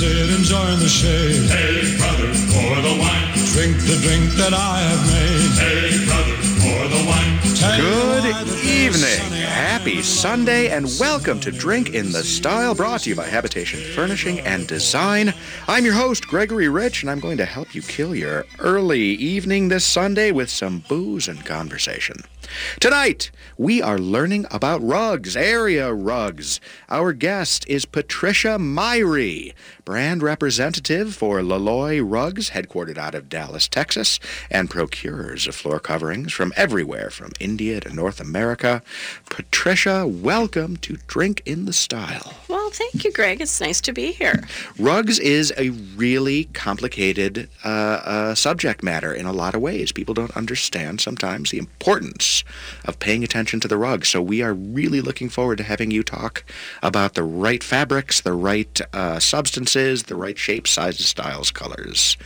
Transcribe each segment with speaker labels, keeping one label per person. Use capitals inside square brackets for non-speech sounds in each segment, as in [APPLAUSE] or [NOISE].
Speaker 1: sit enjoying the shade.
Speaker 2: Hey, brother, pour the wine.
Speaker 1: Drink the drink that I have made.
Speaker 2: Hey, brother, pour the wine.
Speaker 1: Tell
Speaker 3: Good
Speaker 1: why the day's
Speaker 3: evening. Happy Sunday and welcome to Drink in the Style brought to you by Habitation Furnishing and Design. I'm your host, Gregory Rich, and I'm going to help you kill your early evening this Sunday with some booze and conversation. Tonight, we are learning about rugs, area rugs. Our guest is Patricia Myhre, brand representative for Loloi Rugs, headquartered out of Dallas, Texas, and procurers of floor coverings from everywhere from India to North America. Patricia, welcome to Drink in the Style.
Speaker 4: Well, thank you, Greg. It's nice to be here.
Speaker 3: Rugs is a really complicated uh, uh, subject matter in a lot of ways. People don't understand sometimes the importance of paying attention to the rug. So we are really looking forward to having you talk about the right fabrics, the right uh, substances, the right shapes, sizes, styles, colors.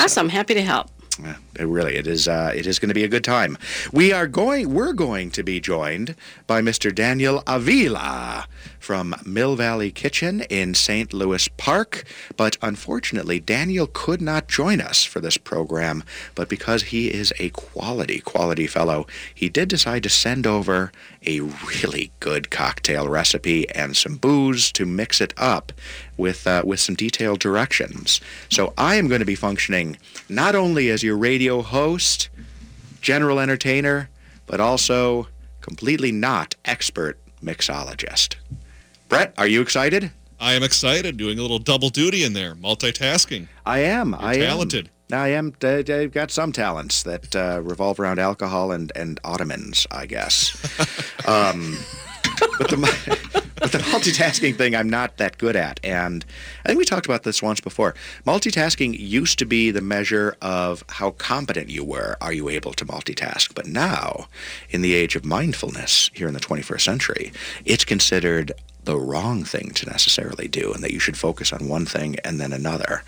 Speaker 4: Awesome. Happy to help.
Speaker 3: It really, it is. Uh, it is going to be a good time. We are going. We're going to be joined by Mr. Daniel Avila from Mill Valley Kitchen in St. Louis Park. But unfortunately, Daniel could not join us for this program. But because he is a quality, quality fellow, he did decide to send over a really good cocktail recipe and some booze to mix it up with uh, with some detailed directions. So I am going to be functioning not only as your radio host, general entertainer, but also completely not expert mixologist. Brett, are you excited?
Speaker 5: I am excited doing a little double duty in there, multitasking.
Speaker 3: I am. I am
Speaker 5: talented.
Speaker 3: I am. I've got some talents that uh, revolve around alcohol and, and ottomans, I guess. [LAUGHS] um, but the but the multitasking thing, I'm not that good at. And I think we talked about this once before. Multitasking used to be the measure of how competent you were. Are you able to multitask? But now, in the age of mindfulness here in the 21st century, it's considered the wrong thing to necessarily do, and that you should focus on one thing and then another.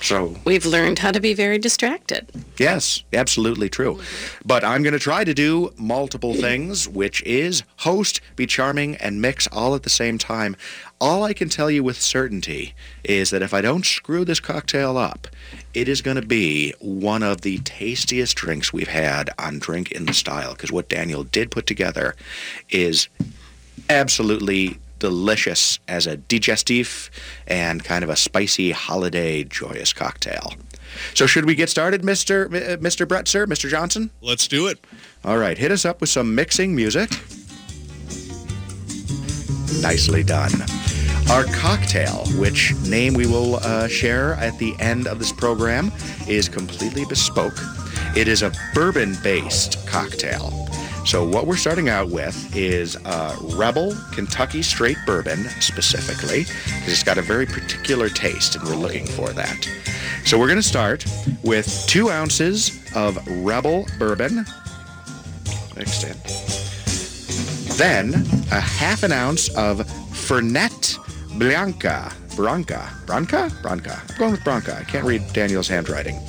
Speaker 3: So
Speaker 4: We've learned how to be very distracted.
Speaker 3: Yes, absolutely true. But I'm going to try to do multiple things, which is host, be charming, and mix all at the same time. All I can tell you with certainty is that if I don't screw this cocktail up, it is going to be one of the tastiest drinks we've had on Drink in the Style. Because what Daniel did put together is absolutely delicious as a digestif and kind of a spicy holiday joyous cocktail. So should we get started, Mr. uh, Mr. Brett, sir, Mr. Johnson?
Speaker 5: Let's do it.
Speaker 3: All right, hit us up with some mixing music. Nicely done. Our cocktail, which name we will uh, share at the end of this program, is completely bespoke. It is a bourbon-based cocktail. So what we're starting out with is uh, Rebel Kentucky Straight Bourbon specifically, because it's got a very particular taste, and we're looking for that. So we're going to start with two ounces of Rebel Bourbon, mixed in. Then a half an ounce of Fernet Blanca. Branca. Branca? Branca. I'm going with Branca. I can't read Daniel's handwriting.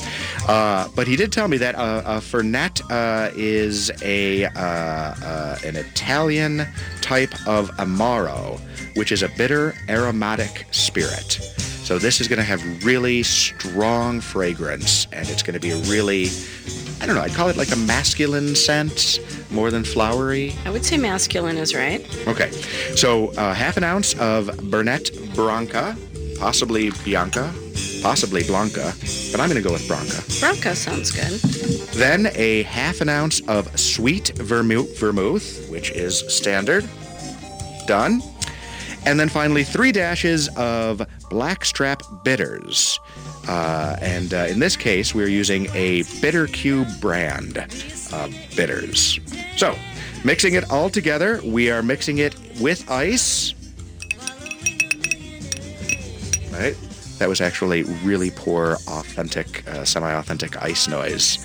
Speaker 3: Uh, but he did tell me that uh, a Fernet uh, is a uh, uh, an Italian type of Amaro, which is a bitter aromatic spirit. So this is going to have really strong fragrance, and it's going to be a really, I don't know, I'd call it like a masculine scent more than flowery.
Speaker 4: I would say masculine is right.
Speaker 3: Okay, so uh, half an ounce of Fernet Branca, possibly Bianca, possibly Blanca, but I'm going to go with Branca.
Speaker 4: Bronco sounds good.
Speaker 3: Then a half an ounce of sweet vermouth, vermouth which is standard. Done. And then finally, three dashes of Blackstrap bitters. Uh, and uh, in this case, we're using a Bitter Cube brand of bitters. So, mixing it all together, we are mixing it with ice. Right? That was actually really poor, authentic, uh, semi-authentic ice noise.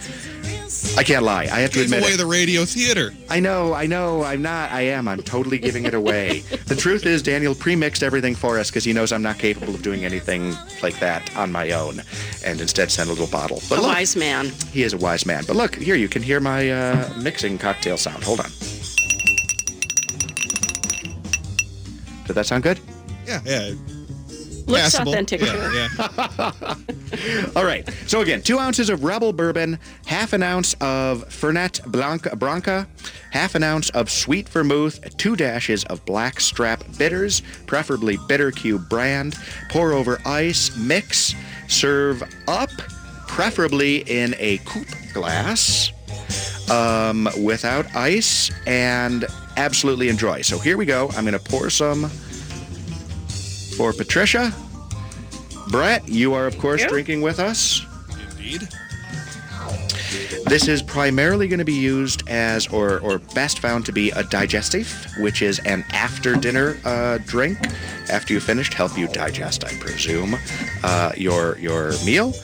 Speaker 3: I can't lie. I have to
Speaker 5: Gave
Speaker 3: admit
Speaker 5: away
Speaker 3: it.
Speaker 5: the radio theater.
Speaker 3: I know, I know, I'm not, I am. I'm totally giving it away. the truth is, Daniel pre-mixed everything for us because he knows I'm not capable of doing anything like that on my own, and instead sent a little bottle. But
Speaker 4: A
Speaker 3: look,
Speaker 4: wise man.
Speaker 3: he is a wise man. But look, here, you can hear my uh, mixing cocktail sound. Hold on. Did that sound good?
Speaker 5: Yeah, yeah.
Speaker 4: Looks
Speaker 5: Passable.
Speaker 4: authentic.
Speaker 5: Yeah,
Speaker 4: too.
Speaker 5: yeah. [LAUGHS]
Speaker 3: All right. So again, two ounces of Rebel bourbon, half an ounce of Fernet Blanca, Branca, half an ounce of sweet vermouth, two dashes of black strap bitters, preferably Bitter Cube brand. Pour over ice, mix, serve up, preferably in a coupe glass, um, without ice, and absolutely enjoy. So here we go. I'm going to pour some for Patricia. Brett, you are, of course,
Speaker 4: Yeah.
Speaker 3: drinking with us.
Speaker 5: Indeed.
Speaker 3: This is primarily going to be used as, or, or best found to be, a digestive, which is an after dinner uh, drink. After you finished, help you digest, I presume, uh, your your meal.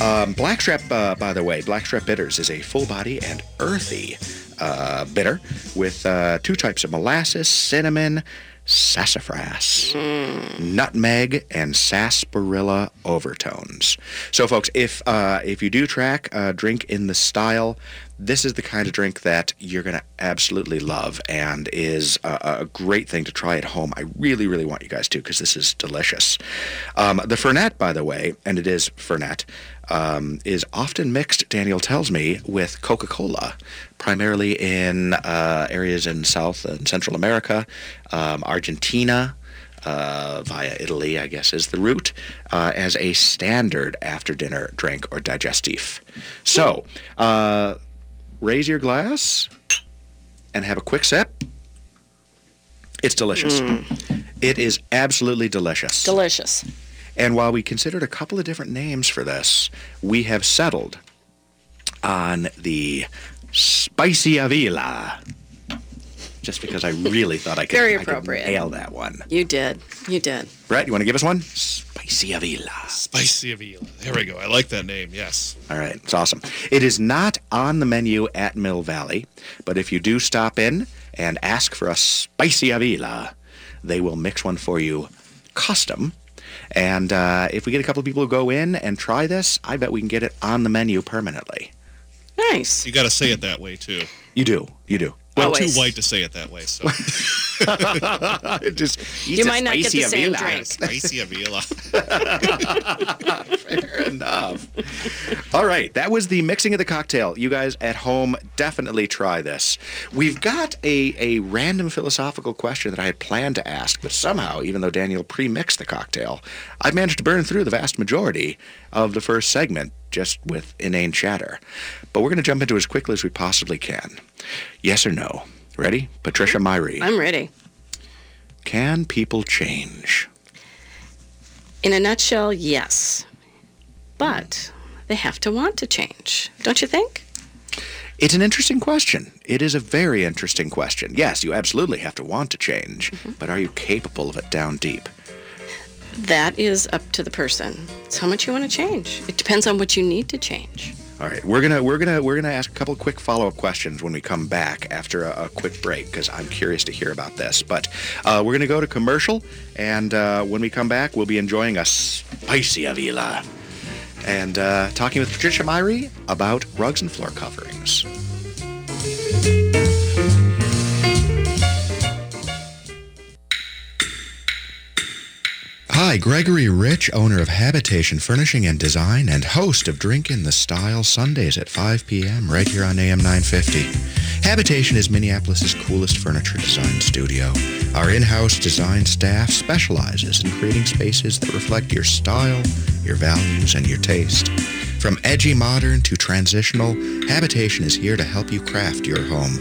Speaker 3: Um, Blackstrap, uh, by the way, Blackstrap Bitters is a full body and earthy uh, bitter with uh, two types of molasses, cinnamon, sassafras, nutmeg, and sarsaparilla overtones. So, folks, if uh, if you do track uh, drink in the style, this is the kind of drink that you're going to absolutely love and is a, a great thing to try at home. I really, really want you guys to because this is delicious. Um, the Fernet, by the way, and it is Fernet, um, is often mixed, Daniel tells me, with Coca Cola, primarily in uh, areas in South and Central America, um, Argentina. Uh, via Italy, I guess, is the route, uh, as a standard after dinner drink or digestif. So, uh, raise your glass and have a quick sip. It's delicious. It is absolutely delicious.
Speaker 4: Delicious.
Speaker 3: And while we considered a couple of different names for this, we have settled on the Spicy Avila. Just because I really thought I could,
Speaker 4: Very
Speaker 3: I could
Speaker 4: appropriate.
Speaker 3: nail that one.
Speaker 4: You did. You did.
Speaker 3: Brett, you want to give us one? Spicy Avila.
Speaker 5: Spicy Avila. There we go. I like that name. Yes.
Speaker 3: All right, it's awesome. It is not on the menu at Mill Valley, but if you do stop in and ask for a Spicy Avila, they will mix one for you custom. And uh, if we get a couple of people who go in and try this, I bet we can get it on the menu permanently.
Speaker 4: Nice.
Speaker 5: You got to say it that way too.
Speaker 3: You do, you do.
Speaker 5: I'm too white to say it that way. So [LAUGHS]
Speaker 3: It just
Speaker 4: You might not get the same drink. [LAUGHS]
Speaker 5: spicy Avila. [LAUGHS]
Speaker 3: Fair enough. All right, that was the mixing of the cocktail. You guys at home definitely try this. We've got a, a random philosophical question that I had planned to ask, but somehow, even though Daniel pre-mixed the cocktail, I managed to burn through the vast majority of the first segment just with inane chatter. But we're going to jump into it as quickly as we possibly can. Yes or no? Ready? Patricia mm-hmm. Myhre.
Speaker 4: I'm ready.
Speaker 3: Can people change?
Speaker 4: In a nutshell, yes. But they have to want to change, don't you think?
Speaker 3: It's an interesting question. It is a very interesting question. Yes, you absolutely have to want to change, mm-hmm. but are you capable of it down deep?
Speaker 4: That is up to the person. It's how much you want to change. It depends on what you need to change.
Speaker 3: All right, we're gonna we're gonna we're gonna ask a couple quick follow up questions when we come back after a, a quick break because I'm curious to hear about this. But uh, we're gonna go to commercial, and uh, when we come back, we'll be enjoying a spicy Avila and uh, talking with Patricia Myhre about rugs and floor coverings. Hi, Gregory Rich, owner of Habitation Furnishing and Design and host of Drink in the Style Sundays at 5 p.m. right here on AM 950. Habitation is Minneapolis' coolest furniture design studio. Our in-house design staff specializes in creating spaces that reflect your style, your values, and your taste. From edgy modern to transitional, Habitation is here to help you craft your home.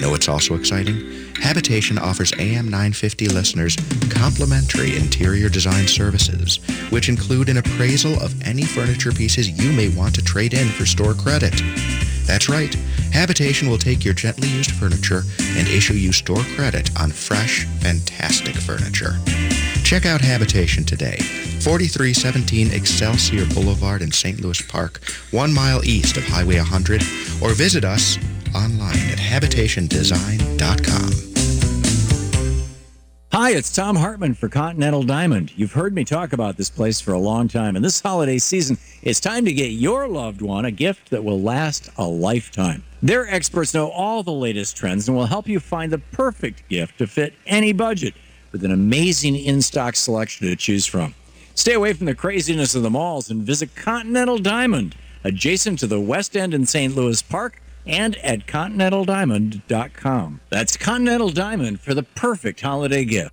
Speaker 3: Know what's also exciting? Habitation offers AM 950 listeners complimentary interior design services, which include an appraisal of any furniture pieces you may want to trade in for store credit. That's right. Habitation will take your gently used furniture and issue you store credit on fresh, fantastic furniture. Check out Habitation today. 4317 Excelsior Boulevard in St. Louis Park, one mile east of Highway 100, or visit us online at habitationdesign.com.
Speaker 6: Hi, it's Tom Hartman for Continental Diamond. You've heard me talk about this place for a long time, and this holiday season, it's time to get your loved one a gift that will last a lifetime. Their experts know all the latest trends and will help you find the perfect gift to fit any budget with an amazing in stock selection to choose from. Stay away from the craziness of the malls and visit Continental Diamond, adjacent to the West End in St. Louis Park and at continentaldiamond.com. That's Continental Diamond for the perfect holiday gift.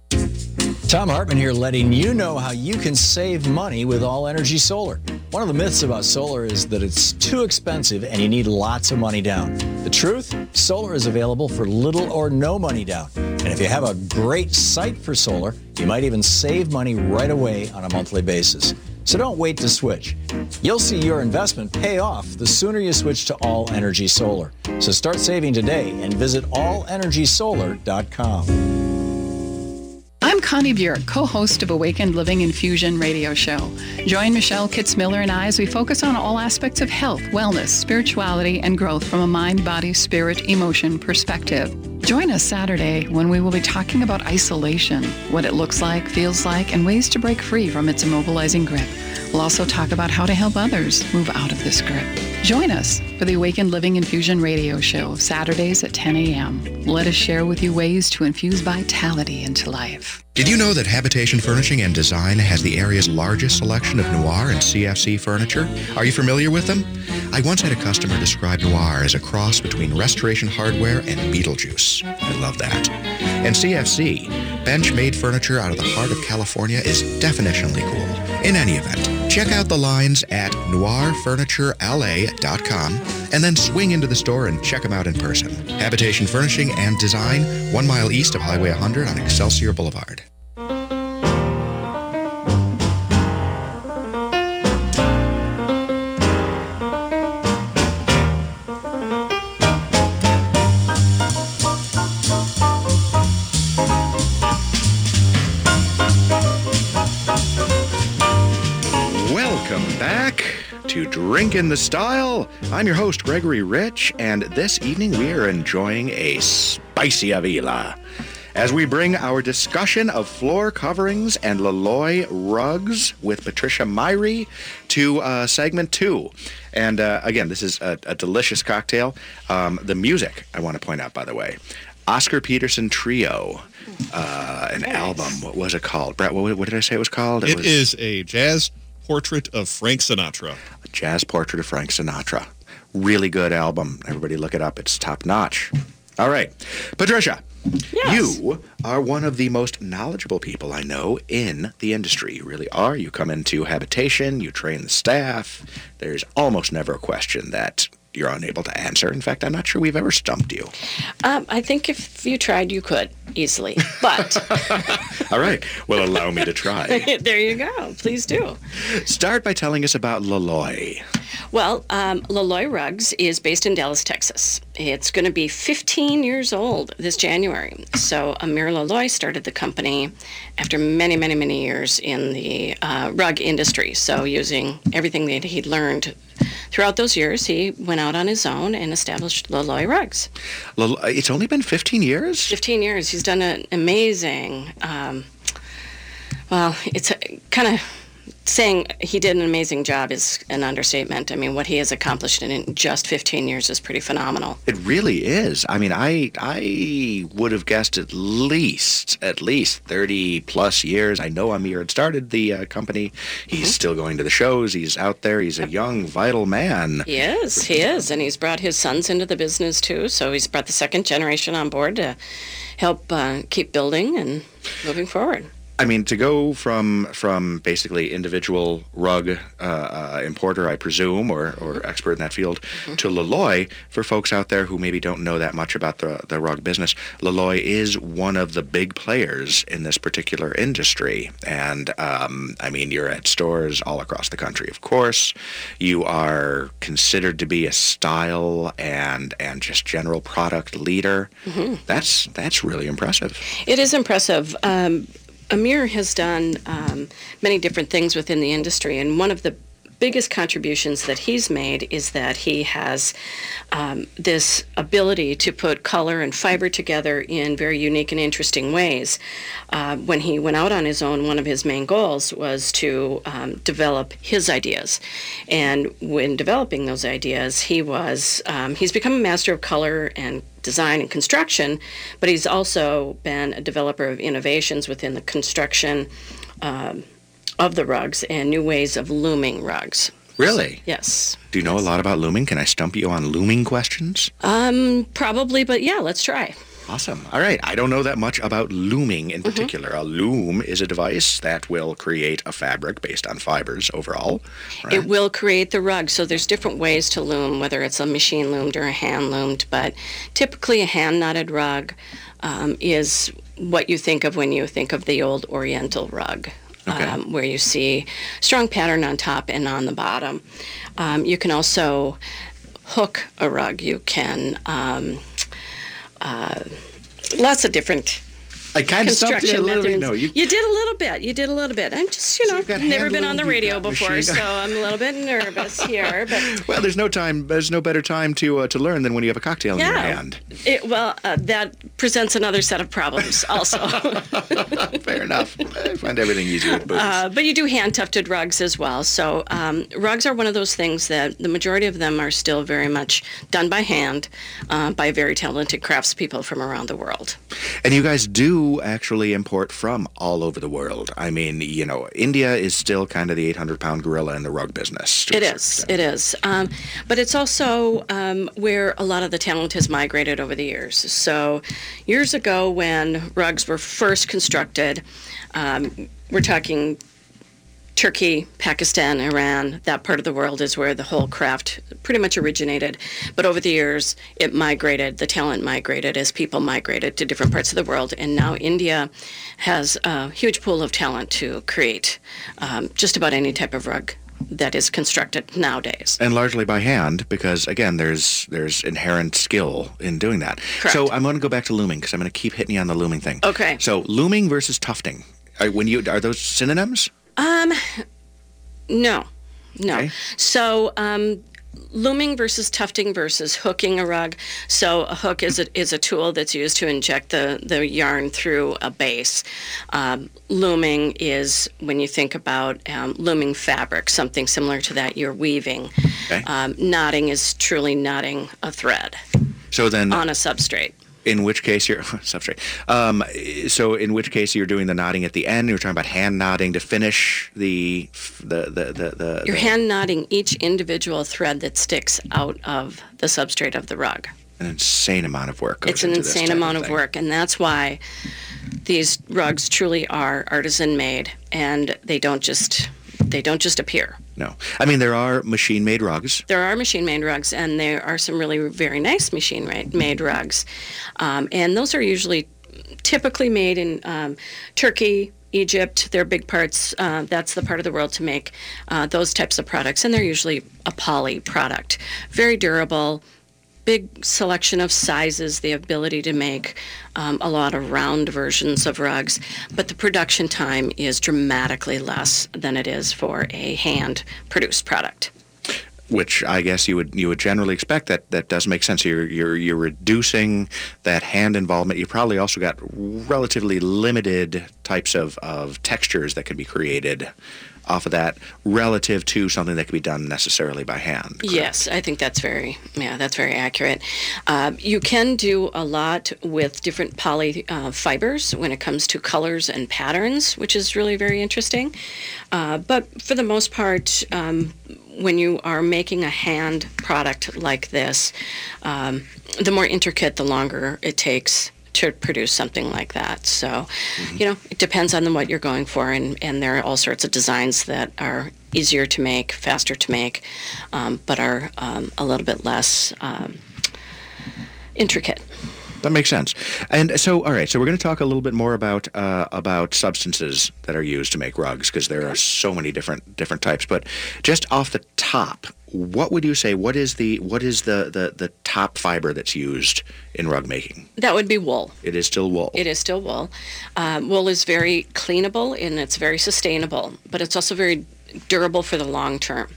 Speaker 6: Tom Hartman here, letting you know how you can save money with All Energy Solar. One of the myths about solar is that it's too expensive and you need lots of money down. The truth? Solar is available for little or no money down. And if you have a great site for solar, you might even save money right away on a monthly basis. So don't wait to switch. You'll see your investment pay off the sooner you switch to All Energy Solar. So start saving today and visit allenergysolar.com.
Speaker 7: I'm Connie Bjork, co host of Awakened Living Infusion radio show. Join Michelle Kitzmiller and I as we focus on all aspects of health, wellness, spirituality, and growth from a mind, body, spirit, emotion perspective. Join us Saturday when we will be talking about isolation, what it looks like, feels like, and ways to break free from its immobilizing grip. We'll also talk about how to help others move out of this grip. Join us for the Awakened Living Infusion radio show, Saturdays at 10 a.m. Let us share with you ways to infuse vitality into life.
Speaker 3: Did you know that Habitation Furnishing and Design has the area's largest selection of noir and CFC furniture? Are you familiar with them? I once had a customer describe noir as a cross between Restoration Hardware and Beetlejuice. I love that. And CFC, bench-made furniture out of the heart of California, is definitionally cool. In any event, check out the lines at noirfurniturela.com and then swing into the store and check them out in person. Habitation Furnishing and Design, one mile east of Highway 100 on Excelsior Boulevard. Drink in the Style. I'm your host, Gregory Rich, and this evening we are enjoying a spicy Avila as we bring our discussion of floor coverings and Loloi rugs with Patricia Myhre to uh, segment two. And uh, again, this is a, a delicious cocktail. Um, the music, I want to point out, by the way, Oscar Peterson Trio, uh, an album. What was it called? Brett, what, what did I say it was called?
Speaker 5: It
Speaker 3: was
Speaker 5: is a jazz portrait of Frank Sinatra.
Speaker 3: a jazz portrait of Frank Sinatra. Really good album. Everybody look it up. It's top notch. All right. Patricia,
Speaker 4: Yes.
Speaker 3: you are one of the most knowledgeable people I know in the industry. You really are. You come into habitation, you train the staff. There's almost never a question that you're unable to answer. In fact, I'm not sure we've ever stumped you.
Speaker 4: Um, I think if you tried, you could easily. But [LAUGHS]
Speaker 3: All right. Well, allow me to try. [LAUGHS]
Speaker 4: there you go. Please do.
Speaker 3: Start by telling us about Loloi.
Speaker 4: Well, um, Loloi Rugs is based in Dallas, Texas. It's going to be 15 years old this January. So Amir Loloi started the company after many, many, many years in the uh, rug industry. So using everything that he'd learned throughout those years, he went out on his own and established Loloi Rugs.
Speaker 3: It's only been 15 years?
Speaker 4: 15 years. He's done an amazing. Um, well, it's kind of saying he did an amazing job is an understatement. I mean, what he has accomplished in just 15 years is pretty phenomenal.
Speaker 3: It really is. I mean, I I would have guessed at least at least thirty plus years. I know Amir had started the uh, company. He's still going to the shows. He's out there. He's a young, vital man.
Speaker 4: He is. He is, and he's brought his sons into the business too. So he's brought the second generation on board to help uh, keep building and moving forward.
Speaker 3: I mean, to go from from basically individual rug uh, uh, importer, I presume, or, or expert in that field, to Loloi, for folks out there who maybe don't know that much about the, the rug business, Loloi is one of the big players in this particular industry. And um, I mean, you're at stores all across the country, of course. You are considered to be a style and and just general product leader. That's that's really impressive.
Speaker 4: It is impressive. Um, Amir has done um, many different things within the industry, and one of the biggest contributions that he's made is that he has um, this ability to put color and fiber together in very unique and interesting ways. Uh, when he went out on his own, one of his main goals was to um, develop his ideas, and when developing those ideas, he was um, he's become a master of color and design and construction, but he's also been a developer of innovations within the construction um, of the rugs and new ways of looming rugs.
Speaker 3: Really?
Speaker 4: Yes.
Speaker 3: Do you know a lot about looming? Can I stump you on looming questions?
Speaker 4: Um, probably, but yeah, let's try.
Speaker 3: Awesome. All right. I don't know that much about looming
Speaker 4: Mm-hmm.
Speaker 3: in particular. A loom is a device that will create a fabric based on fibers overall. Right?
Speaker 4: It will create the rug. So there's different ways to loom, whether it's a machine loomed or a hand loomed. But typically, a hand knotted rug um, is what you think of when you think of the old Oriental rug.
Speaker 3: Okay.
Speaker 4: Um, where you see strong pattern on top and on the bottom. Um, you can also hook a rug. You can um, uh, lots of different
Speaker 3: I kind of stumped you a little bit. No, you,
Speaker 4: you did a little bit. You did a little bit. I'm just, you know, never been on the radio before, so I'm a little bit nervous [LAUGHS] here. But
Speaker 3: well, there's no time. There's no better time to uh, to learn than when you have a cocktail in your hand.
Speaker 4: it, well, uh, that presents another set of problems [LAUGHS] also. [LAUGHS]
Speaker 3: Fair enough. I find everything easier with booze.
Speaker 4: Uh, but you do hand tufted rugs as well. So um, rugs are one of those things that the majority of them are still very much done by hand uh, by very talented craftspeople from around the world.
Speaker 3: And you guys do actually import from all over the world. I mean, you know, India is still kind of the 800 pound gorilla in the rug business.
Speaker 4: It is. It is. Um, but it's also um, where a lot of the talent has migrated over the years. So, years ago, when rugs were first constructed, um, we're talking Turkey, Pakistan, Iran, that part of the world is where the whole craft pretty much originated. But over the years, it migrated, the talent migrated as people migrated to different parts of the world. And now India has a huge pool of talent to create um, just about any type of rug that is constructed nowadays.
Speaker 3: and largely by hand because again there's there's inherent skill in doing that
Speaker 4: Correct.
Speaker 3: so i'm going to go back to looming because i'm going to keep hitting you on the looming thing
Speaker 4: Okay.
Speaker 3: so looming versus tufting are, when you are those synonyms
Speaker 4: Um, no, no.
Speaker 3: Okay.
Speaker 4: So, um, looming versus tufting versus hooking a rug. So, a hook is a, is a tool that's used to inject the, the yarn through a base. Um, looming is when you think about um, looming fabric, something similar to that you're weaving.
Speaker 3: Okay.
Speaker 4: Um, knotting is truly knotting a thread
Speaker 3: so then
Speaker 4: on a substrate.
Speaker 3: In which case you're [LAUGHS] substrate um, so in which case you're doing the knotting at the end you're talking about hand knotting to finish the the the the, the
Speaker 4: You're
Speaker 3: the-
Speaker 4: hand knotting each individual thread that sticks out of the substrate of the rug.
Speaker 3: an insane amount of work
Speaker 4: it's an insane amount of
Speaker 3: thing.
Speaker 4: work and that's why these rugs truly are artisan made and they don't just they don't just appear
Speaker 3: no i mean there are machine made rugs
Speaker 4: there are machine made rugs and there are some really very nice machine made rugs um, and those are usually typically made in um, turkey Egypt, they're big parts. Uh, that's the part of the world to make uh, those types of products, and they're usually a poly product. Very durable, big selection of sizes, the ability to make um, a lot of round versions of rugs, but the production time is dramatically less than it is for a hand produced product.
Speaker 3: which I guess you would you would generally expect that that does make sense. You're you're you're reducing that hand involvement. You probably also got relatively limited types of, of textures that could be created off of that relative to something that could be done necessarily by hand. correct?
Speaker 4: Yes, I think that's very yeah, that's very accurate. Uh, you can do a lot with different poly uh, fibers when it comes to colors and patterns, which is really very interesting. Uh, but for the most part, um, when you are making a hand product like this, um, the more intricate, the longer it takes to produce something like that. So, you know, it depends on what you're going for, and, and there are all sorts of designs that are easier to make, faster to make, um, but are um, a little bit less um, intricate.
Speaker 3: That makes sense. And so, all right. So we're going to talk a little bit more about uh, about substances that are used to make rugs because there are so many different different types. But just off the top, what would you say? What is the what is the the, the top fiber that's used in rug making?
Speaker 4: That would be wool.
Speaker 3: It is still wool.
Speaker 4: It is still wool. Um, wool is very cleanable and it's very sustainable, but it's also very durable for the long term.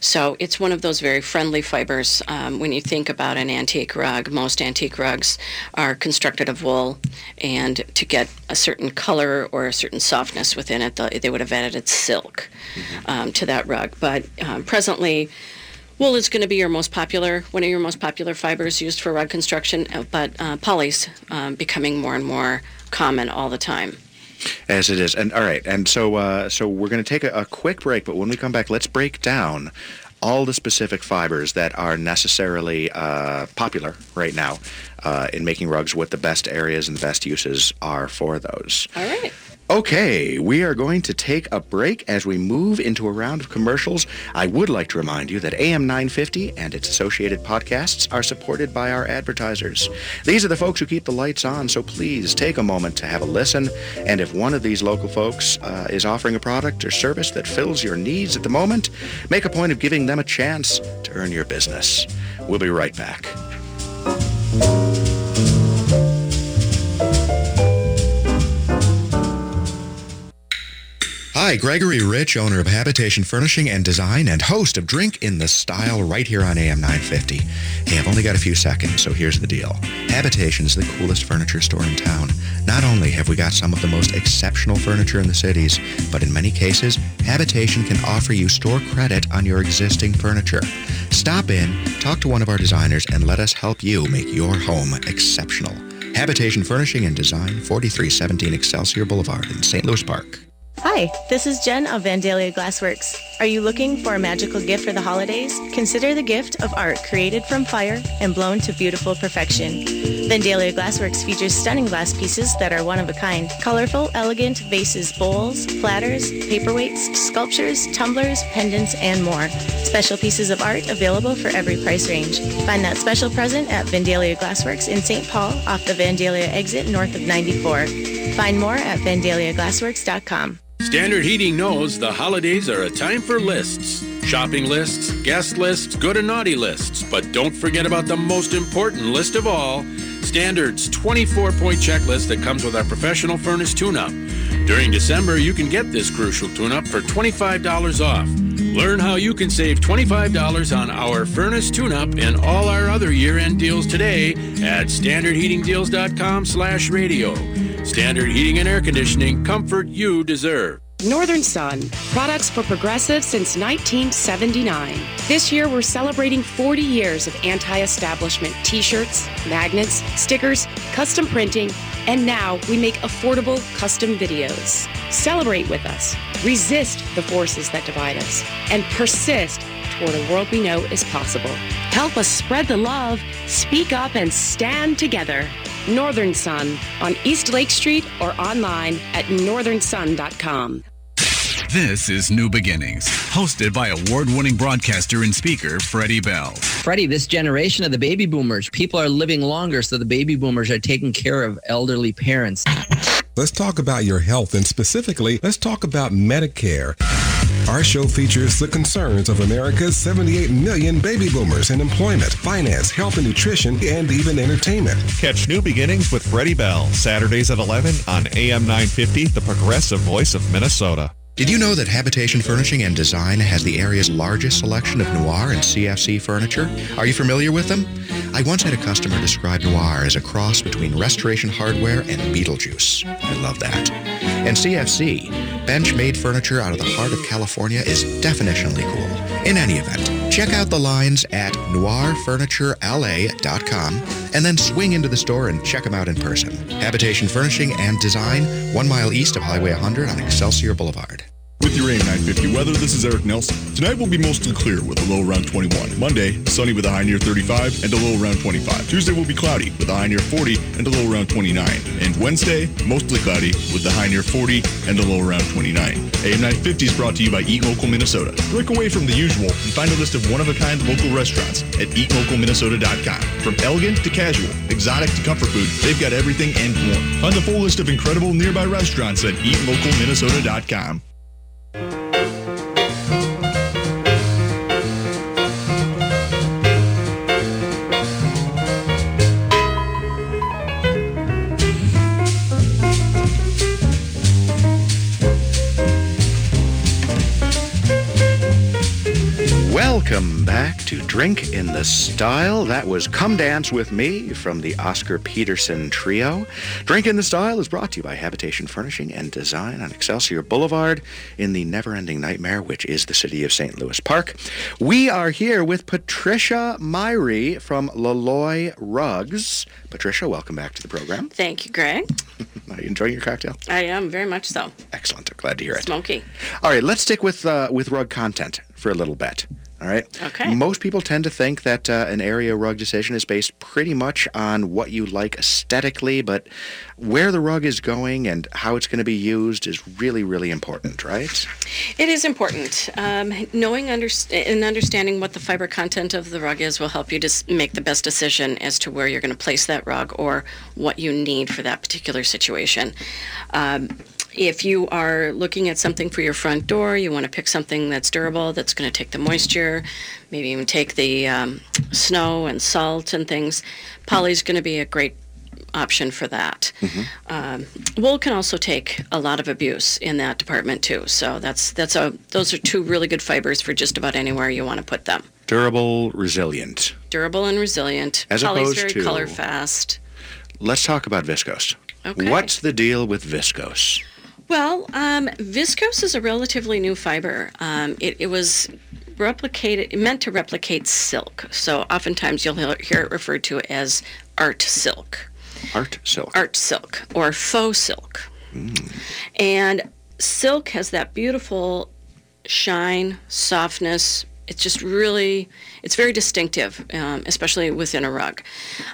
Speaker 4: So it's one of those very friendly fibers. Um, when you think about an antique rug, most antique rugs are constructed of wool, and to get a certain color or a certain softness within it, they would have added silk um, to that rug. But um, presently, Wool is going to be your most popular, one of your most popular fibers used for rug construction, uh, but uh, poly's um, becoming more and more common all the time.
Speaker 3: As it is, and all right, and so uh, so we're going to take a, a quick break, but when we come back, let's break down all the specific fibers that are necessarily uh, popular right now uh, in making rugs, what the best areas and the best uses are for those.
Speaker 4: All right.
Speaker 3: Okay, we are going to take a break as we move into a round of commercials. I would like to remind you that AM 950 and its associated podcasts are supported by our advertisers. These are the folks who keep the lights on, so please take a moment to have a listen. And if one of these local folks uh, is offering a product or service that fills your needs at the moment, make a point of giving them a chance to earn your business. We'll be right back. Hi, Gregory Rich, owner of Habitation Furnishing and Design and host of Drink in the Style right here on AM 950. Hey, I've only got a few seconds, so here's the deal. Habitation is the coolest furniture store in town. Not only have we got some of the most exceptional furniture in the cities, but in many cases, Habitation can offer you store credit on your existing furniture. Stop in, talk to one of our designers, and let us help you make your home exceptional. Habitation Furnishing and Design, 4317 Excelsior Boulevard in St. Louis Park.
Speaker 8: Hi, this is Jen of Vandalia Glassworks. Are you looking for a magical gift for the holidays? Consider the gift of art created from fire and blown to beautiful perfection. Vandalia Glassworks features stunning glass pieces that are one of a kind. Colorful, elegant vases, bowls, platters, paperweights, sculptures, tumblers, pendants, and more. Special pieces of art available for every price range. Find that special present at Vandalia Glassworks in St. Paul off the Vandalia exit north of 94. Find more at vandaliaglassworks.com.
Speaker 9: Standard Heating knows the holidays are a time for lists. Shopping lists, guest lists, good and naughty lists. But don't forget about the most important list of all Standard's 24 point checklist that comes with our professional furnace tune up. During December, you can get this crucial tune up for $25 off. Learn how you can save $25 on our furnace tune up and all our other year end deals today at standardheatingdeals.com slash radio. Standard Heating and Air Conditioning, comfort you deserve.
Speaker 10: Northern Sun, products for progressives since 1979. This year, we're celebrating 40 years of anti establishment t shirts, magnets, stickers, custom printing, and now we make affordable custom videos. Celebrate with us, resist the forces that divide us, and persist toward the world we know is possible. Help us spread the love, speak up, and stand together. Northern Sun on East Lake Street or online at northernsun.com.
Speaker 11: This is New Beginnings, hosted by award winning broadcaster and speaker Freddie Bell.
Speaker 12: Freddie, this generation of the baby boomers, people are living longer, so the baby boomers are taking care of elderly parents.
Speaker 13: Let's talk about your health, and specifically, let's talk about Medicare. Our show features the concerns of America's 78 million baby boomers in employment, finance, health and nutrition, and even entertainment.
Speaker 14: Catch New Beginnings with Freddie Bell, Saturdays at 11 on AM 950, the progressive voice of Minnesota.
Speaker 3: Did you know that Habitation Furnishing and Design has the area's largest selection of noir and CFC furniture? Are you familiar with them? I once had a customer describe noir as a cross between restoration hardware and Beetlejuice. I love that. And CFC, bench-made furniture out of the heart of California, is definitionally cool. In any event, check out the lines at noirfurniturela.com and then swing into the store and check them out in person. Habitation Furnishing and Design, one mile east of Highway 100 on Excelsior Boulevard.
Speaker 15: With your AM 950 weather, this is Eric Nelson. Tonight will be mostly clear with a low around 21. Monday, sunny with a high near 35 and a low around 25. Tuesday will be cloudy with a high near 40 and a low around 29. And Wednesday, mostly cloudy with a high near 40 and a low around 29. AM 950 is brought to you by Eat Local Minnesota. Break away from the usual and find a list of one-of-a-kind local restaurants at eatlocalminnesota.com. From elegant to casual, exotic to comfort food, they've got everything and more. Find the full list of incredible nearby restaurants at eatlocalminnesota.com. Thank you.
Speaker 3: Welcome back to Drink in the Style. That was Come Dance with Me from the Oscar Peterson Trio. Drink in the Style is brought to you by Habitation Furnishing and Design on Excelsior Boulevard in the never ending nightmare, which is the city of St. Louis Park. We are here with Patricia Myhre from Loloi Rugs. Patricia, welcome back to the program.
Speaker 4: Thank you, Greg. [LAUGHS]
Speaker 3: Are you enjoying your cocktail?
Speaker 4: I am very much so.
Speaker 3: Excellent. I'm glad to hear it.
Speaker 4: Smoky.
Speaker 3: All right, let's stick with uh, with rug content for a little bit. All right.
Speaker 4: Okay.
Speaker 3: Most people tend to think that uh, an area rug decision is based pretty much on what you like aesthetically, but where the rug is going and how it's going to be used is really, really important, right?
Speaker 4: It is important. Um, knowing underst- and understanding what the fiber content of the rug is will help you to s- make the best decision as to where you're going to place that rug or what you need for that particular situation. Um, if you are looking at something for your front door, you want to pick something that's durable, that's going to take the moisture, maybe even take the um, snow and salt and things. Poly's going to be a great option for that. Um, wool can also take a lot of abuse in that department too. So that's that's a those are two really good fibers for just about anywhere you want to put them.
Speaker 3: Durable, resilient.
Speaker 4: Durable and resilient.
Speaker 3: As
Speaker 4: Poly's
Speaker 3: opposed
Speaker 4: very
Speaker 3: to-
Speaker 4: color fast.
Speaker 3: Let's talk about viscose.
Speaker 4: Okay.
Speaker 3: What's the deal with viscose?
Speaker 4: Well, um, viscose is a relatively new fiber. Um, it, it was replicated, meant to replicate silk. So oftentimes you'll hear hear it referred to as art silk.
Speaker 3: Art silk.
Speaker 4: Art silk or faux silk. And silk has that beautiful shine, softness. It's just really, it's very distinctive, um, especially within a rug.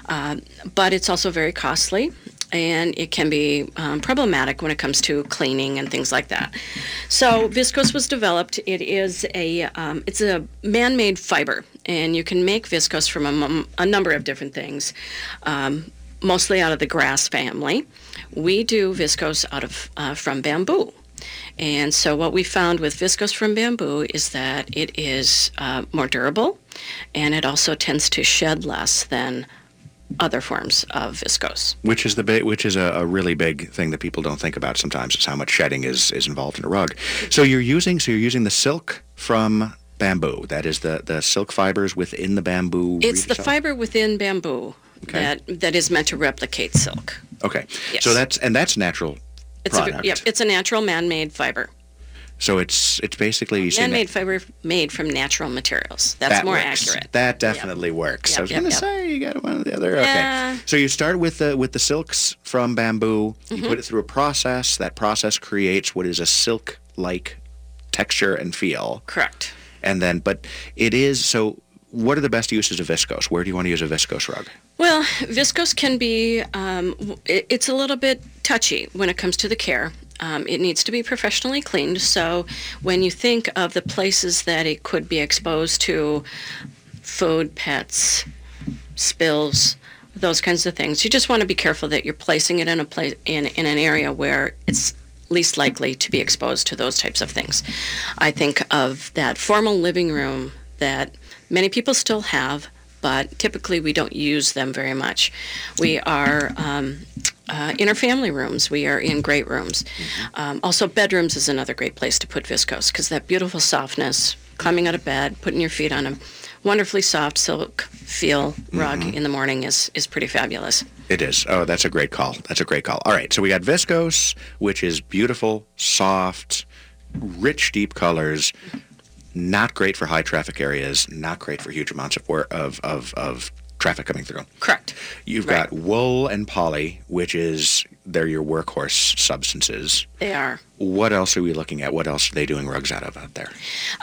Speaker 4: Um, but it's also very costly and it can be um, problematic when it comes to cleaning and things like that. So viscose was developed. It is a, um, it's a man-made fiber and you can make viscose from a, number of different things. Um, mostly out of the grass family. We do viscose out of uh, from bamboo. And so what we found with viscose from bamboo is that it is uh, more durable and it also tends to shed less than other forms of viscose.
Speaker 3: Which is the big, which is a, a really big thing that people don't think about sometimes is how much shedding is, is involved in a rug. So you're using so you're using the silk from bamboo. That is the, the silk fibers within the bamboo.
Speaker 4: It's the
Speaker 3: itself?
Speaker 4: fiber within bamboo that that is meant to replicate silk.
Speaker 3: Okay.
Speaker 4: Yes.
Speaker 3: So that's and that's natural
Speaker 4: It's
Speaker 3: product.
Speaker 4: a yep, it's a natural man-made fiber.
Speaker 3: So it's it's basically you
Speaker 4: man-made fiber made from natural materials. That's
Speaker 3: that
Speaker 4: more
Speaker 3: works.
Speaker 4: accurate.
Speaker 3: That definitely works.
Speaker 4: Yep,
Speaker 3: I was
Speaker 4: yep,
Speaker 3: going to
Speaker 4: yep.
Speaker 3: say you got one or the other.
Speaker 4: Yeah.
Speaker 3: Okay. So you start with the with the silks from bamboo. You
Speaker 4: Mhm.
Speaker 3: put it through a process. That process creates what is a silk-like texture and feel.
Speaker 4: Correct.
Speaker 3: And then, but it is so. What are the best uses of viscose? Where do you want to use a viscose rug?
Speaker 4: Well, viscose can be, um, it- it's a little bit touchy when it comes to the care. Um, it needs to be professionally cleaned. So when you think of the places that it could be exposed to food, pets, spills, those kinds of things, you just want to be careful that you're placing it in a place in, in an area where it's least likely to be exposed to those types of things. I think of that formal living room that many people still have, but typically we don't use them very much. We are um, uh, in our family rooms. We are in great rooms. Um, also, bedrooms is another great place to put viscose because that beautiful softness, climbing out of bed, putting your feet on a wonderfully soft silk feel rug in the morning is is pretty fabulous.
Speaker 3: It is. Oh, that's a great call. That's a great call. All right. So we got viscose, which is beautiful, soft, rich, deep colors. Not great for high traffic areas. Not great for huge amounts of of of, of traffic coming through.
Speaker 4: Correct.
Speaker 3: You've got wool and poly, which is they're your workhorse substances.
Speaker 4: They are.
Speaker 3: What else are we looking at? What else are they doing rugs out of out there?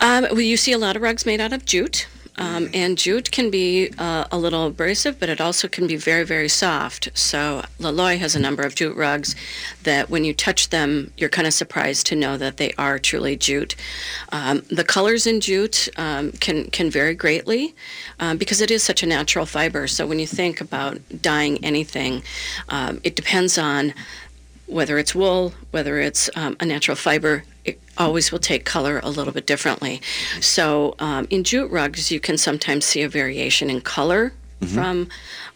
Speaker 4: Um, well, you see a lot of rugs made out of jute. Um, and jute can be uh, a little abrasive, but it also can be very, very soft. So Loloi has a number of jute rugs that when you touch them, you're kind of surprised to know that they are truly jute. Um, the colors in jute um, can, can vary greatly um, because it is such a natural fiber. So when you think about dyeing anything, um, it depends on whether it's wool, whether it's um, a natural fiber, it always will take color a little bit differently. So um, in jute rugs, you can sometimes see a variation in color from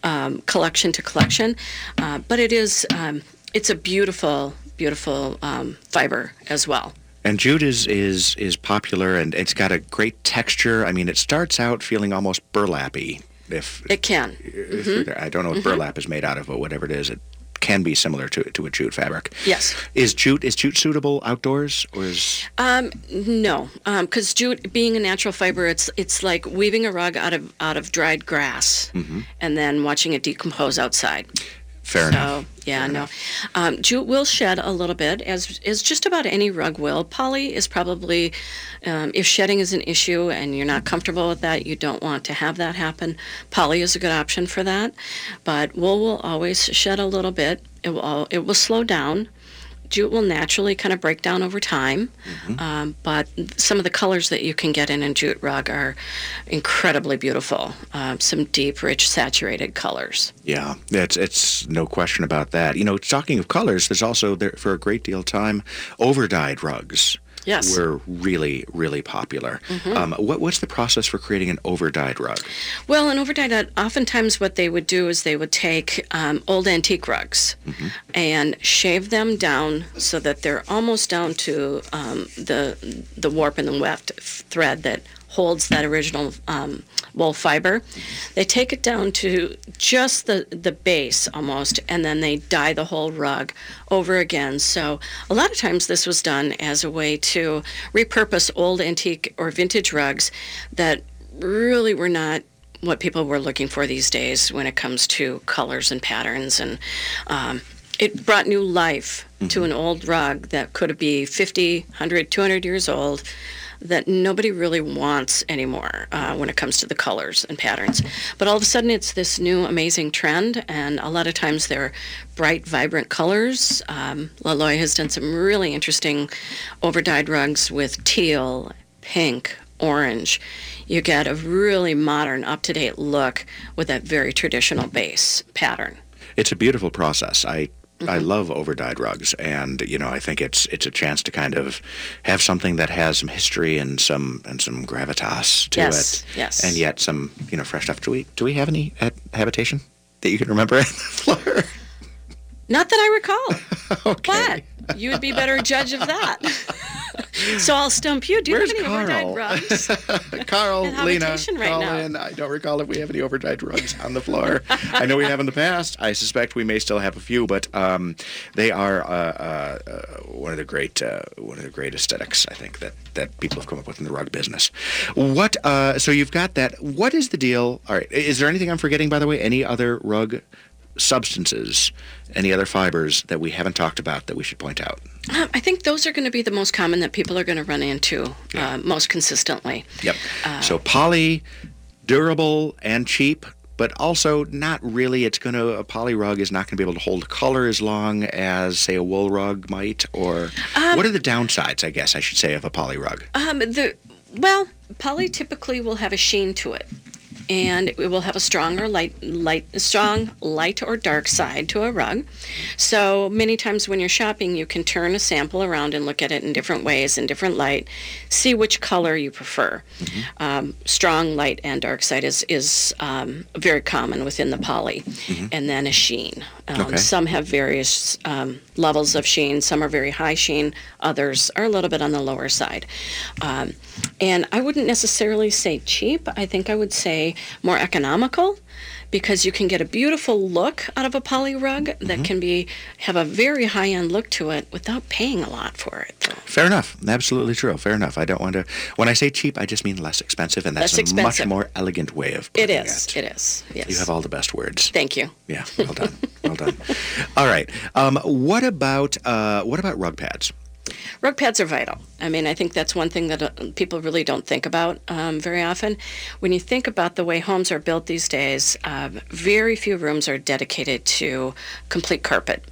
Speaker 4: um, collection to collection, uh, but it is um, it's a beautiful, beautiful um, fiber as well.
Speaker 3: And jute is, is is popular, and it's got a great texture. I mean, it starts out feeling almost burlappy. If,
Speaker 4: It can.
Speaker 3: if
Speaker 4: Mhm.
Speaker 3: I don't know what
Speaker 4: Mhm.
Speaker 3: burlap is made out of, but whatever it is, it can be similar to to a jute fabric.
Speaker 4: Yes.
Speaker 3: Is jute is jute suitable outdoors, or is
Speaker 4: Um, no, because jute, being a natural fiber, it's it's like weaving a rug out of out of dried grass
Speaker 3: Mhm.
Speaker 4: and then watching it decompose outside.
Speaker 3: Fair
Speaker 4: so,
Speaker 3: enough.
Speaker 4: yeah, no. Um, jute will shed a little bit, as as just about any rug will. Poly is probably, um, if shedding is an issue and you're not comfortable with that, you don't want to have that happen. Poly is a good option for that, but wool will always shed a little bit. It will al- it will slow down. Jute will naturally kind of break down over time, um, but some of the colors that you can get in a jute rug are incredibly beautiful. Um, some deep, rich, saturated colors.
Speaker 3: Yeah, it's it's no question about that. You know, talking of colors, there's also there for a great deal of time overdyed rugs.
Speaker 4: Yes.
Speaker 3: were really really popular.
Speaker 4: Mhm.
Speaker 3: Um, what what's the process for creating an overdyed rug?
Speaker 4: Well, in overdyed, uh, oftentimes what they would do is they would take um, old antique rugs and shave them down so that they're almost down to um, the the warp and the weft thread that holds that original um, wool fiber. They take it down to just the the base almost, and then they dye the whole rug over again. So a lot of times this was done as a way to repurpose old antique or vintage rugs that really were not what people were looking for these days when it comes to colors and patterns and um, it brought new life to an old rug that could be 50 100 200 years old that nobody really wants anymore uh, when it comes to the colors and patterns. But all of a sudden, it's this new amazing trend, and a lot of times they're bright, vibrant colors. Um, Loloi has done some really interesting overdyed rugs with teal, pink, orange. You get a really modern, up to date look with that very traditional base pattern.
Speaker 3: It's a beautiful process. I
Speaker 4: Mm-hmm.
Speaker 3: I love overdyed rugs, and you know I think it's it's a chance to kind of have something that has some history and some and some gravitas to
Speaker 4: Yes,
Speaker 3: it,
Speaker 4: yes.
Speaker 3: and yet some you know fresh stuff. Do we do we have any ha- habitation that you can remember? [LAUGHS]
Speaker 4: Not that I recall. [LAUGHS] But you would be better judge of that. [LAUGHS] so I'll stump you. Do you
Speaker 3: Where's
Speaker 4: have any
Speaker 3: Carl?
Speaker 4: overdyed rugs? [LAUGHS]
Speaker 3: Carl, Lena,
Speaker 4: right
Speaker 3: call
Speaker 4: now.
Speaker 3: in. I don't recall if we have any overdyed rugs on the floor. I know we have in the past. I suspect we may still have a few, but um, they are uh, uh, uh, one of the great uh, one of the great aesthetics I think that that people have come up with in the rug business. What? Uh, so you've got that. What is the deal? All right. Is there anything I'm forgetting? By the way, any other rug substances, any other fibers that we haven't talked about that we should point out?
Speaker 4: Um, I think those are going to be the most common that people are going to run into uh, most consistently.
Speaker 3: Yep.
Speaker 4: Uh,
Speaker 3: so poly, durable and cheap, but also not really. It's going to a poly rug is not going to be able to hold color as long as say a wool rug might. Or
Speaker 4: Um,
Speaker 3: what are the downsides? I guess I should say of a poly rug.
Speaker 4: Um, the well, poly typically will have a sheen to it, and it will have a stronger light, light, strong light or dark side to a rug. So many times when you're shopping, you can turn a sample around and look at it in different ways, in different light, see which color you prefer. Um, strong light and dark side is is um, very common within the poly, and then a sheen. Um,
Speaker 16: Okay.
Speaker 4: Some have various um, levels of sheen. Some are very high sheen. Others are a little bit on the lower side. Um, and I wouldn't necessarily say cheap. I think I would say more economical because you can get a beautiful look out of a poly rug that can be have a very high end look to it without paying a lot for it.
Speaker 3: Fair enough. Absolutely true. Fair enough. I don't want to. When I say cheap, I just mean less expensive, and that's a much more elegant way of. Putting it
Speaker 4: is. It is. Yes.
Speaker 3: You have all the best words.
Speaker 4: Thank you.
Speaker 3: Yeah. Well done. well done. All right. Um, what about uh, what about rug pads?
Speaker 4: Rug pads are vital. I mean, I think that's one thing that uh, people really don't think about um, very often. When you think about the way homes are built these days, uh, very few rooms are dedicated to complete carpet.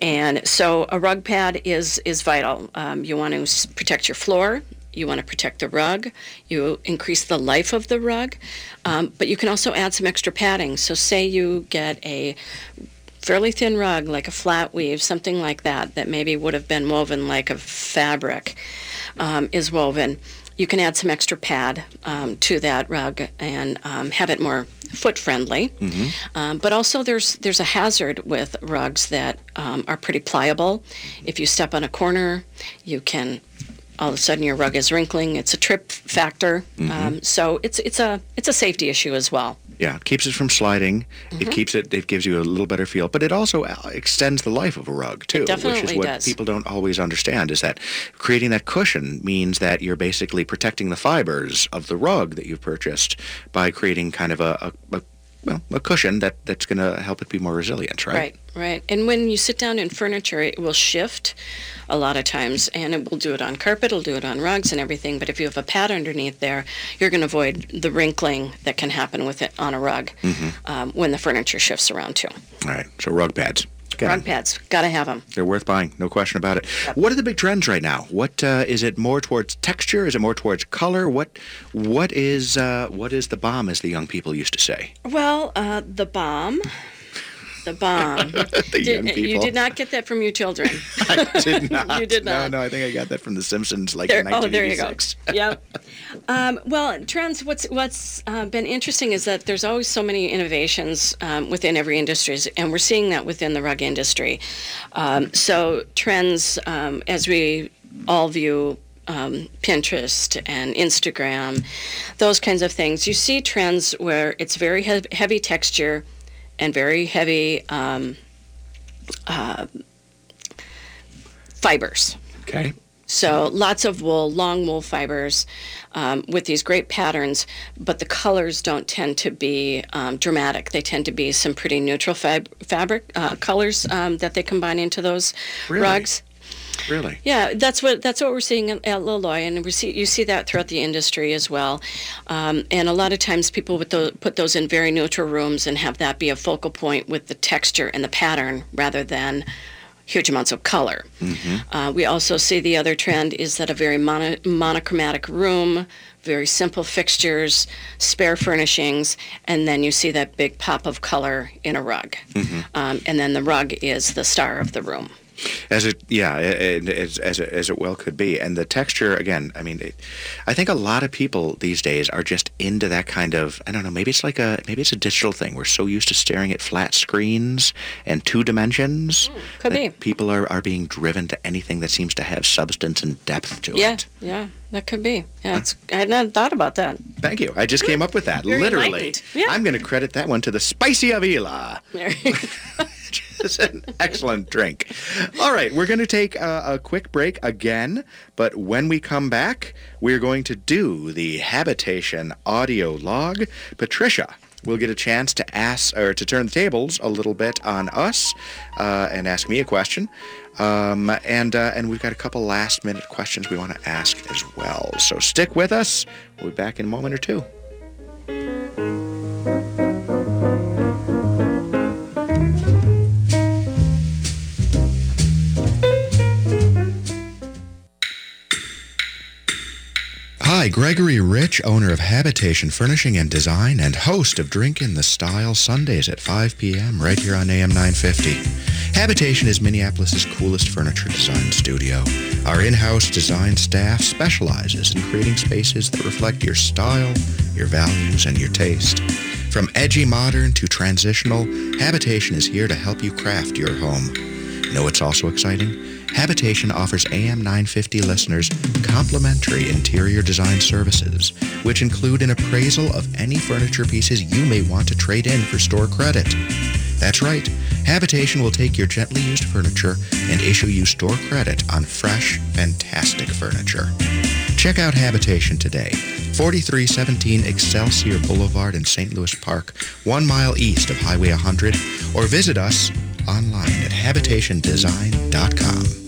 Speaker 4: And so a rug pad is, is vital. Um, you want to protect your floor. You want to protect the rug. You increase the life of the rug. Um, but you can also add some extra padding. So, say you get a fairly thin rug, like a flat weave, something like that, that maybe would have been woven like a fabric um, is woven. You can add some extra pad um, to that rug and um, have it more foot friendly. Um, but also, there's there's a hazard with rugs that um, are pretty pliable. If you step on a corner, you can all of a sudden your rug is wrinkling. It's a trip factor. Um, so it's it's a it's a safety issue as well.
Speaker 3: Yeah, it keeps it from sliding. It
Speaker 4: Mhm.
Speaker 3: keeps it. It gives you a little better feel, but it also uh, extends the life of a rug too, which is what
Speaker 4: does.
Speaker 3: people don't always understand. Is that creating that cushion means that you're basically protecting the fibers of the rug that you've purchased by creating kind of a, a, a well a cushion that that's going to help it be more resilient, right?
Speaker 4: Right, right. And when you sit down in furniture, it will shift a lot of times, and it will do it on carpet, it'll do it on rugs and everything. But if you have a pad underneath there, you're going to avoid the wrinkling that can happen with it on a rug um, when the furniture shifts around too.
Speaker 3: All right. So rug pads.
Speaker 4: Rug pads, gotta have them.
Speaker 3: They're worth buying, no question about it. What are the big trends right now? What uh, is it more towards texture? Is it more towards color? What what is uh, what is the bomb, as the young people used to say?
Speaker 4: Well, uh, the bomb. The bomb. [LAUGHS]
Speaker 3: The
Speaker 4: Did- You did not get that from your children. [LAUGHS]
Speaker 3: I did [LAUGHS] not.
Speaker 4: You did not.
Speaker 3: No, no, I think I got that from The Simpsons, like
Speaker 4: There-
Speaker 3: in
Speaker 4: oh, there you go. yep. Um, well, trends. What's what's uh, been interesting is that there's always so many innovations um, within every industry, and we're seeing that within the rug industry. Um, so trends, um, as we all view. Um, Pinterest and Instagram, those kinds of things. You see trends where it's very hev- heavy texture and very heavy um, uh, fibers.
Speaker 3: Okay.
Speaker 4: So lots of wool, long wool fibers um, with these great patterns, but the colors don't tend to be um, dramatic. They tend to be some pretty neutral fab- fabric uh, colors um, that they combine into those
Speaker 3: Really?
Speaker 4: rugs.
Speaker 3: Really?
Speaker 4: Yeah, that's what that's what we're seeing at, at Loloi, and we see you see that throughout the industry as well. Um, and a lot of times, people with those, put those in very neutral rooms and have that be a focal point with the texture and the pattern rather than huge amounts of color. Uh, we also see the other trend is that a very mono- monochromatic room, very simple fixtures, spare furnishings, and then you see that big pop of color in a rug. Um, and then the rug is the star of the room.
Speaker 3: As it, yeah, it, it, as, as, it, as it well could be. And the texture, again, I mean, it, I think a lot of people these days are just into that kind of, I don't know, maybe it's like a, maybe it's a digital thing. We're so used to staring at flat screens and two dimensions.
Speaker 4: Mm, could
Speaker 3: that
Speaker 4: be.
Speaker 3: People are, are being driven to anything that seems to have substance and depth to
Speaker 4: Yeah,
Speaker 3: it.
Speaker 4: yeah, yeah. that could be. Yeah, it's, I had not thought about that.
Speaker 3: Thank you. I just came up with that,
Speaker 4: Very
Speaker 3: literally.
Speaker 4: Yeah.
Speaker 3: I'm going to credit that one to the Spicy Avilla. [LAUGHS] [LAUGHS] It's an excellent drink. All right, we're going to take a, a quick break again, but when we come back, we're going to do the habitation audio log. Patricia will get a chance to ask or to turn the tables a little bit on us uh, and ask me a question. Um, and uh, and we've got a couple last minute questions we want to ask as well. So stick with us. We'll be back in a moment or two. Hi, Gregory Rich, owner of Habitation Furnishing and Design and host of Drink in the Style Sundays at 5 p.m. right here on AM 950. Habitation is Minneapolis' coolest furniture design studio. Our in-house design staff specializes in creating spaces that reflect your style, your values, and your taste. From edgy modern to transitional, Habitation is here to help you craft your home. Know what's also exciting? Habitation offers AM 950 listeners complimentary interior design services, which include an appraisal of any furniture pieces you may want to trade in for store credit. That's right. Habitation will take your gently used furniture and issue you store credit on fresh, fantastic furniture. Check out Habitation today. 4317 Excelsior Boulevard in St. Louis Park, one mile east of Highway 100, or visit us online at habitationdesign.com.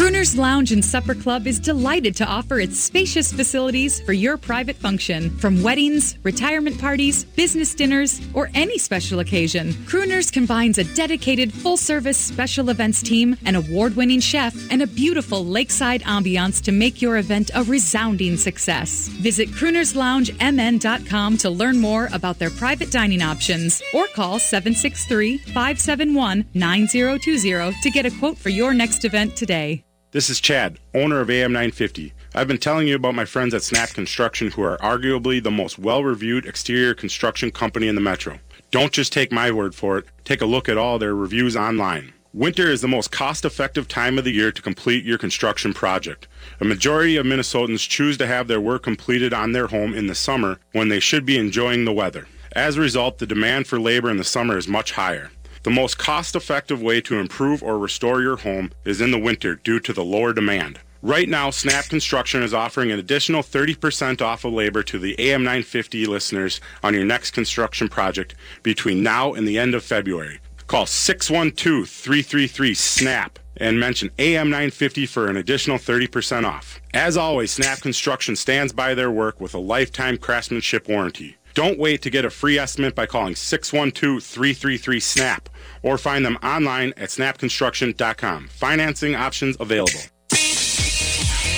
Speaker 16: Crooners Lounge and Supper Club is delighted to offer its spacious facilities for your private function. From weddings, retirement parties, business dinners, or any special occasion, Crooners combines a dedicated full service special events team, an award winning chef, and a beautiful lakeside ambiance to make your event a resounding success. Visit croonersloungemn.com to learn more about their private dining options or call 763 571 9020 to get a quote for your next event today.
Speaker 17: This is Chad, owner of AM 950. I've been telling you about my friends at Snap Construction, who are arguably the most well reviewed exterior construction company in the metro. Don't just take my word for it, take a look at all their reviews online. Winter is the most cost effective time of the year to complete your construction project. A majority of Minnesotans choose to have their work completed on their home in the summer when they should be enjoying the weather. As a result, the demand for labor in the summer is much higher. The most cost effective way to improve or restore your home is in the winter due to the lower demand. Right now, Snap Construction is offering an additional 30% off of labor to the AM950 listeners on your next construction project between now and the end of February. Call 612-333-SNAP and mention AM950 for an additional 30% off. As always, Snap Construction stands by their work with a lifetime craftsmanship warranty. Don't wait to get a free estimate by calling 612-333-SNAP or find them online at snapconstruction.com. Financing options available.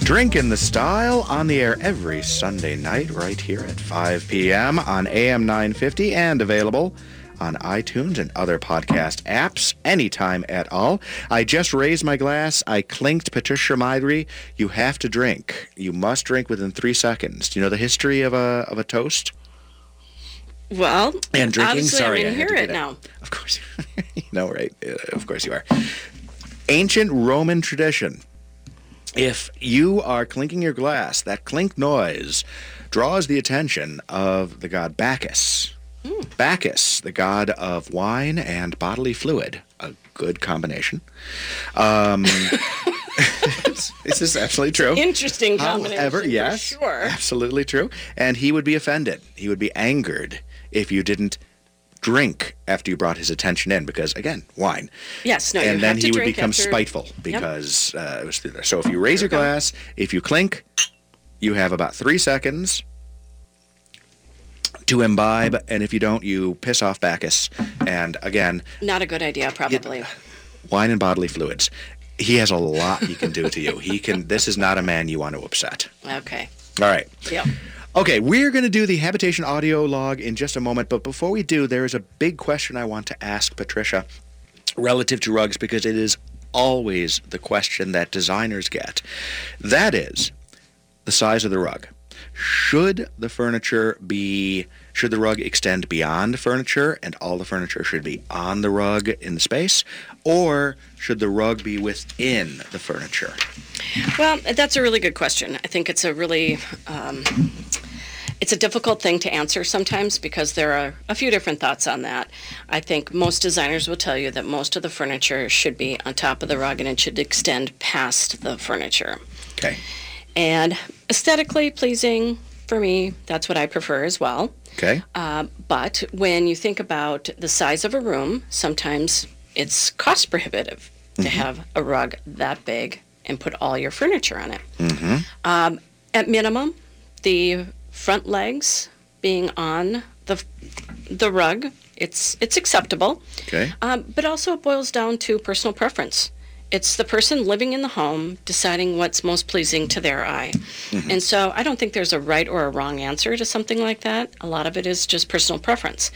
Speaker 3: back to Drinkin' the Style on the air every Sunday night right here at 5 p.m. on AM 950 and available on iTunes and other podcast apps anytime at all. I just raised my glass. I clinked Patricia Myhre. You have to drink. You must drink within three seconds. Do you know the history of a, of a toast?
Speaker 4: Well,
Speaker 3: And drinking?
Speaker 4: obviously
Speaker 3: Sorry, I
Speaker 4: I'm to hear it
Speaker 3: that.
Speaker 4: now.
Speaker 3: Of course. you [LAUGHS] know, right? Uh, of course you are. Ancient Roman tradition. If you are clinking your glass, that clink noise draws the attention of the god Bacchus. Bacchus, the god of wine and bodily fluid. A good combination. Um, [LAUGHS] this is absolutely true.
Speaker 4: Interesting combination.
Speaker 3: However, yes,
Speaker 4: Sure.
Speaker 3: absolutely true. And he would be offended. He would be angered if you didn't drink after you brought his attention in, because again, wine.
Speaker 4: Yes, no, you
Speaker 3: and then he would become
Speaker 4: after-
Speaker 3: spiteful
Speaker 4: Yep.
Speaker 3: because uh, it was through there. So if you raise your glass, if you clink, you have about three seconds to imbibe, and if you don't, you piss off Bacchus. And again,
Speaker 4: Not a good idea, probably.
Speaker 3: wine and bodily fluids. He has a lot he can do to you. He can. This is not a man you want to upset.
Speaker 4: Okay.
Speaker 3: All right.
Speaker 4: Yep.
Speaker 3: Okay, we're going to do the habitation audio log in just a moment, but before we do, there is a big question I want to ask Patricia relative to rugs because it is always the question that designers get. That is the size of the rug. Should the furniture be should the rug extend beyond furniture and all the furniture should be on the rug in the space or should the rug be within the furniture?
Speaker 4: Well, that's a really good question. I think it's a really um, it's a difficult thing to answer sometimes because there are a few different thoughts on that. I think most designers will tell you that most of the furniture should be on top of the rug and it should extend past the furniture.
Speaker 3: Okay.
Speaker 4: And aesthetically pleasing for me, that's what I prefer as well.
Speaker 3: Okay.
Speaker 4: Uh, but when you think about the size of a room, sometimes it's cost prohibitive to have a rug that big and put all your furniture on it.
Speaker 3: Mm-hmm.
Speaker 4: Um, at minimum, the front legs being on the the rug, it's it's acceptable.
Speaker 3: Okay.
Speaker 4: Um, but also it boils down to personal preference. It's the person living in the home deciding what's most pleasing to their eye.
Speaker 3: Mm-hmm.
Speaker 4: And so I don't think there's a right or a wrong answer to something like that. A lot of it is just personal preference.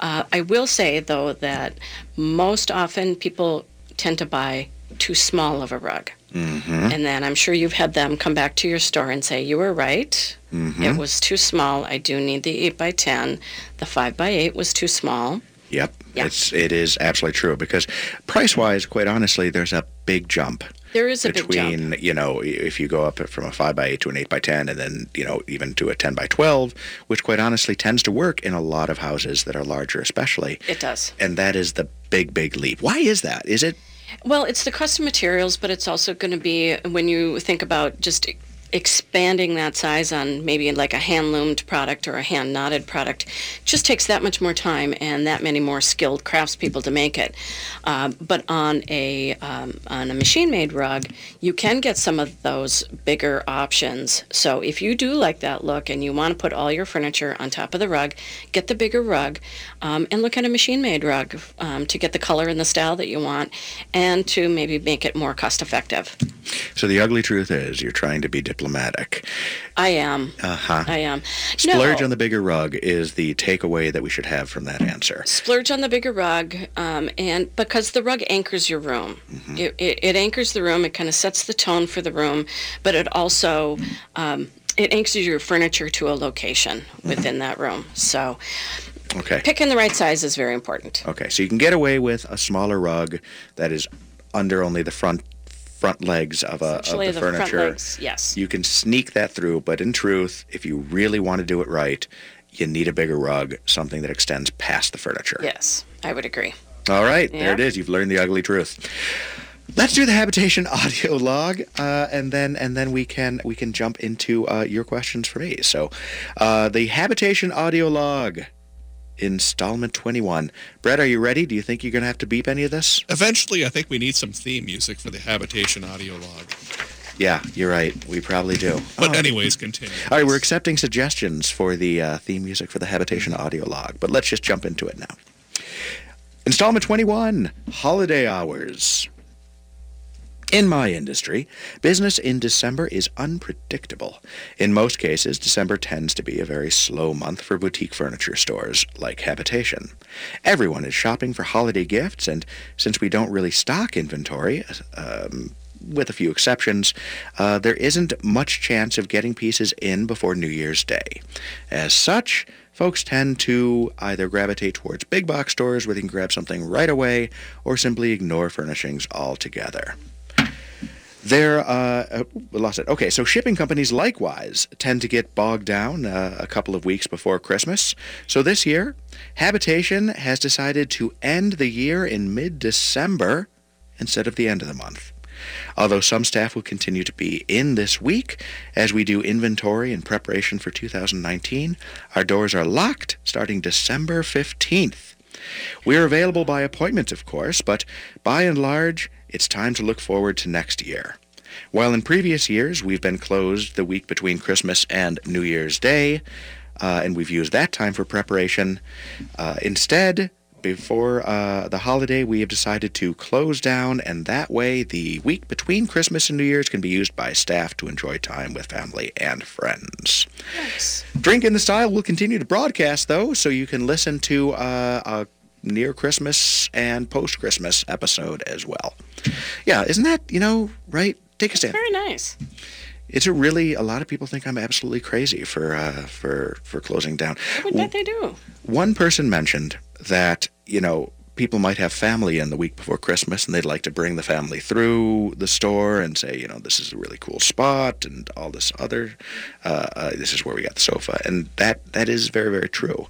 Speaker 4: Uh, I will say, though, that most often people tend to buy too small of a rug.
Speaker 3: Mm-hmm.
Speaker 4: And then I'm sure you've had them come back to your store and say, You were right.
Speaker 3: Mhm.
Speaker 4: It was too small. I do need the 8 by 10 The 5 by 8 was too small.
Speaker 3: Yep. It's it is absolutely true because price wise, quite honestly, there's a big jump.
Speaker 4: There is a big
Speaker 3: between
Speaker 4: jump.
Speaker 3: you know if you go up from a five by eight to an eight by ten, and then you know even to a ten by twelve, which quite honestly tends to work in a lot of houses that are larger, especially.
Speaker 4: It does.
Speaker 3: And that is the big big leap. Why is that? Is it
Speaker 4: Well, it's the custom materials, but it's also going to be when you think about just expanding that size on maybe like a hand loomed product or a hand knotted product just takes that much more time and that many more skilled craftspeople to make it. Uh, but on a um, on a machine made rug, you can get some of those bigger options. So if you do like that look and you want to put all your furniture on top of the rug, get the bigger rug um, and look at a machine made rug um, to get the color and the style that you want and to maybe make it more cost effective.
Speaker 3: So the ugly truth is you're trying to be diplomatic.
Speaker 4: I am.
Speaker 3: Uh huh.
Speaker 4: I am.
Speaker 3: Splurge
Speaker 4: no.
Speaker 3: on the bigger rug is the takeaway that we should have from that answer.
Speaker 4: Splurge on the bigger rug, um, and because the rug anchors your room,
Speaker 3: Mm-hmm.
Speaker 4: it, it, it anchors the room. It kind of sets the tone for the room, but it also um, it anchors your furniture to a location
Speaker 3: Mm-hmm.
Speaker 4: within that room. So
Speaker 3: Okay.
Speaker 4: picking the right size is very important.
Speaker 3: Okay, so you can get away with a smaller rug that is under only the front front legs of, a, of the,
Speaker 4: the front
Speaker 3: furniture.
Speaker 4: legs, yes.
Speaker 3: You can sneak that through, but in truth, if you really want to do it right, you need a bigger rug, something that extends past the furniture.
Speaker 4: Yes, I would agree.
Speaker 3: All right, there it is. You've learned the ugly truth. Let's do the habitation [LAUGHS] audio log, uh, and then and then we can we can jump into uh, your questions for me. So, uh, the habitation audio log, installment twenty one. Brett, are you ready? Do you think you're going to have to beep any of this?
Speaker 5: Eventually, I think we need some theme music for the habitation audio log.
Speaker 3: Yeah, you're right. We probably do.
Speaker 5: But
Speaker 3: Oh.
Speaker 5: anyways, continue.
Speaker 3: All right, we're accepting suggestions for the uh, theme music for the habitation audio log, but let's just jump into it now. Installment 21 Holiday Hours. In my industry, business in December is unpredictable. In most cases, December tends to be a very slow month for boutique furniture stores like Habitation. Everyone is shopping for holiday gifts, and since we don't really stock inventory, um, with a few exceptions, uh, there isn't much chance of getting pieces in before New Year's Day. As such, folks tend to either gravitate towards big box stores where they can grab something right away or simply ignore furnishings altogether. There, uh, uh, lost it. Okay, so shipping companies likewise tend to get bogged down uh, a couple of weeks before Christmas. So this year, Habitation has decided to end the year in mid December instead of the end of the month. Although some staff will continue to be in this week as we do inventory and preparation for 2019, our doors are locked starting December 15th. We're available by appointment, of course, but by and large, it's time to look forward to next year. While in previous years we've been closed the week between Christmas and New Year's Day, uh, and we've used that time for preparation, uh, instead, before uh, the holiday, we have decided to close down, and that way the week between Christmas and New Year's can be used by staff to enjoy time with family and friends. Drink in the Style will continue to broadcast, though, so you can listen to uh, a near Christmas and post Christmas episode as well. Yeah, isn't that, you know, right? Take a stand.
Speaker 4: Very nice.
Speaker 3: It's a really, a lot of people think I'm absolutely crazy for, uh, for, for closing down.
Speaker 4: I would bet they do.
Speaker 3: One person mentioned that, you know, people might have family in the week before Christmas and they'd like to bring the family through the store and say, you know, this is a really cool spot and all this other, uh, uh, this is where we got the sofa. And that, that is very, very true.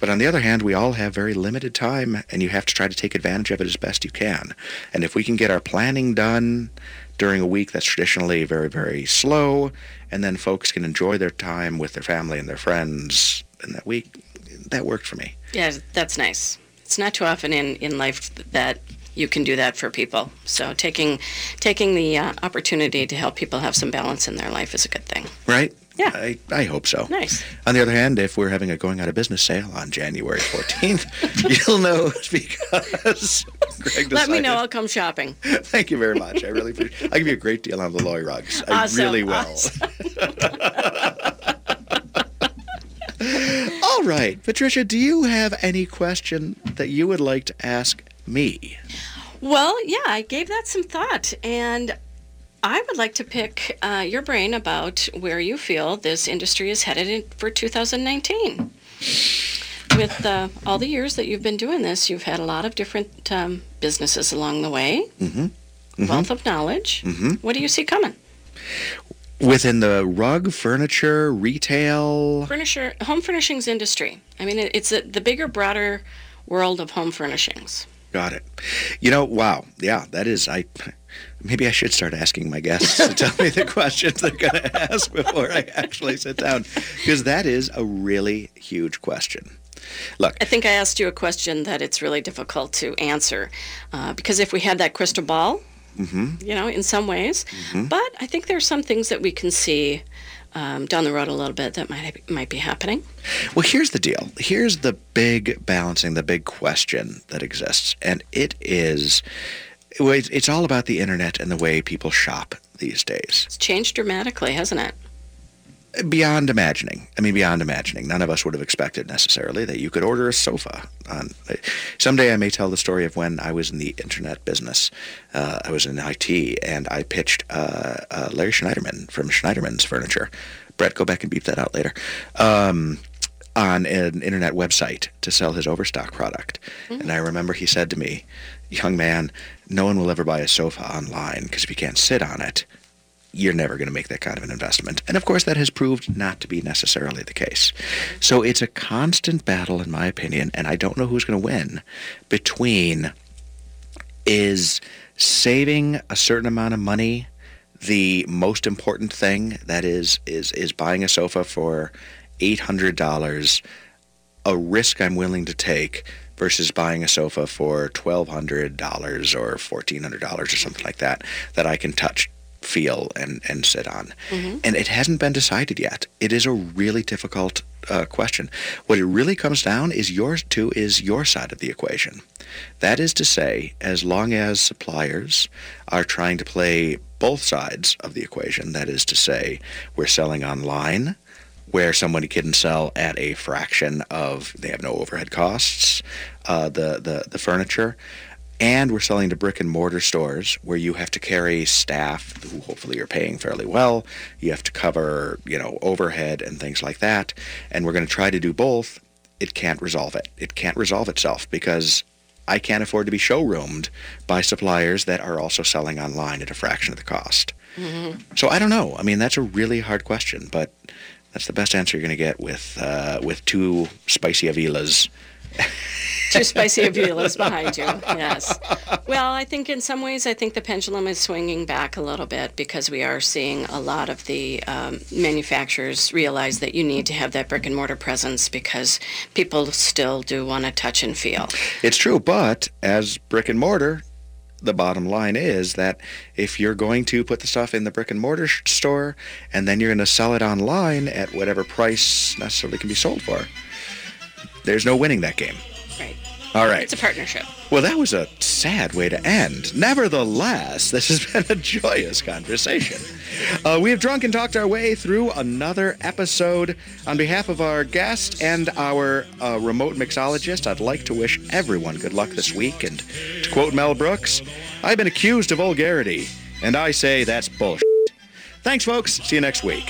Speaker 3: But on the other hand, we all have very limited time and you have to try to take advantage of it as best you can. And if we can get our planning done during a week that's traditionally very, very slow, and then folks can enjoy their time with their family and their friends in that week, that worked for me.
Speaker 4: Yeah, that's nice. It's not too often in, in life that you can do that for people. So taking taking the uh, opportunity to help people have some balance in their life is a good thing.
Speaker 3: Right?
Speaker 4: Yeah.
Speaker 3: I, I hope so.
Speaker 4: Nice.
Speaker 3: On the other hand, if we're having a going out of business sale on January 14th, [LAUGHS] you'll know it's because Greg decided.
Speaker 4: Let me know. I'll come shopping.
Speaker 3: Thank you very much. I really appreciate I'll give you a great deal on the Loy rugs. I really will. [LAUGHS] [LAUGHS] All right. Patricia, do you have any question that you would like to ask me?
Speaker 4: Well, yeah, I gave that some thought, and I would like to pick uh, your brain about where you feel this industry is headed in, for 2019. With uh, all the years that you've been doing this, you've had a lot of different um, businesses along the way,
Speaker 3: Mm-hmm.
Speaker 4: wealth of knowledge.
Speaker 3: Mhm.
Speaker 4: What do you see coming?
Speaker 3: Within the rug, furniture, retail.
Speaker 4: Furniture, home furnishings industry. I mean, it's a, the bigger, broader world of home furnishings.
Speaker 3: Got it. You know, wow. Yeah, that is I Maybe I should start asking my guests to tell me the [LAUGHS] questions they're going to ask before I actually sit down, because that is a really huge question. Look,
Speaker 4: I think I asked you a question that it's really difficult to answer uh, because if we had that crystal ball,
Speaker 3: hmm
Speaker 4: you know, in some ways,
Speaker 3: Mhm.
Speaker 4: but I think there are some things that we can see um, down the road a little bit that might might be happening.
Speaker 3: Well, here's the deal. Here's the big balancing, the big question that exists, and it is it's all about the internet and the way people shop these days.
Speaker 4: It's changed dramatically, hasn't it?
Speaker 3: Beyond imagining. I mean, beyond imagining. None of us would have expected necessarily that you could order a sofa. On someday, I may tell the story of when I was in the internet business. Uh, I was in IT, and I pitched uh, uh, Larry Schneiderman from Schneiderman's Furniture. Brett, go back and beep that out later. Um, on an internet website to sell his overstock product. And I remember he said to me, Young man, no one will ever buy a sofa online because if you can't sit on it, you're never going to make that kind of an investment. And of course, that has proved not to be necessarily the case. So it's a constant battle, in my opinion, and I don't know who's going to win between is saving a certain amount of money the most important thing that is is is buying a sofa for $800 a risk I'm willing to take versus buying a sofa for $1200 or $1400 or something like that that I can touch feel and and sit on. And it hasn't been decided yet. It is a really difficult uh, question. What it really comes down is yours to is your side of the equation. That is to say as long as suppliers are trying to play both sides of the equation that is to say we're selling online where somebody can sell at a fraction of they have no overhead costs uh, the, the the furniture and we're selling to brick and mortar stores where you have to carry staff who hopefully you're paying fairly well you have to cover you know overhead and things like that and we're going to try to do both it can't resolve it it can't resolve itself because I can't afford to be showroomed by suppliers that are also selling online at a fraction of the cost. So I don't know. I mean, that's a really hard question, but that's the best answer you're going to get with uh, with two spicy Avillas. [LAUGHS]
Speaker 4: Two spicy Avillas behind you. Yes. Well, I think in some ways, I think the pendulum is swinging back a little bit because we are seeing a lot of the um, manufacturers realize that you need to have that brick and mortar presence because people still do want to touch and feel.
Speaker 3: It's true, but as brick and mortar, the bottom line is that if you're going to put the stuff in the brick and mortar store and then you're going to sell it online at whatever price necessarily can be sold for, there's no winning that game. All right.
Speaker 4: It's a partnership.
Speaker 3: Well, that was a sad way to end. Nevertheless, this has [LAUGHS] been a joyous conversation. Uh, we have drunk and talked our way through another episode. On behalf of our guest and our uh, remote mixologist, I'd like to wish everyone good luck this week. And to quote Mel Brooks, I've been accused of vulgarity, and I say that's bullshit. Thanks, folks. See you next week.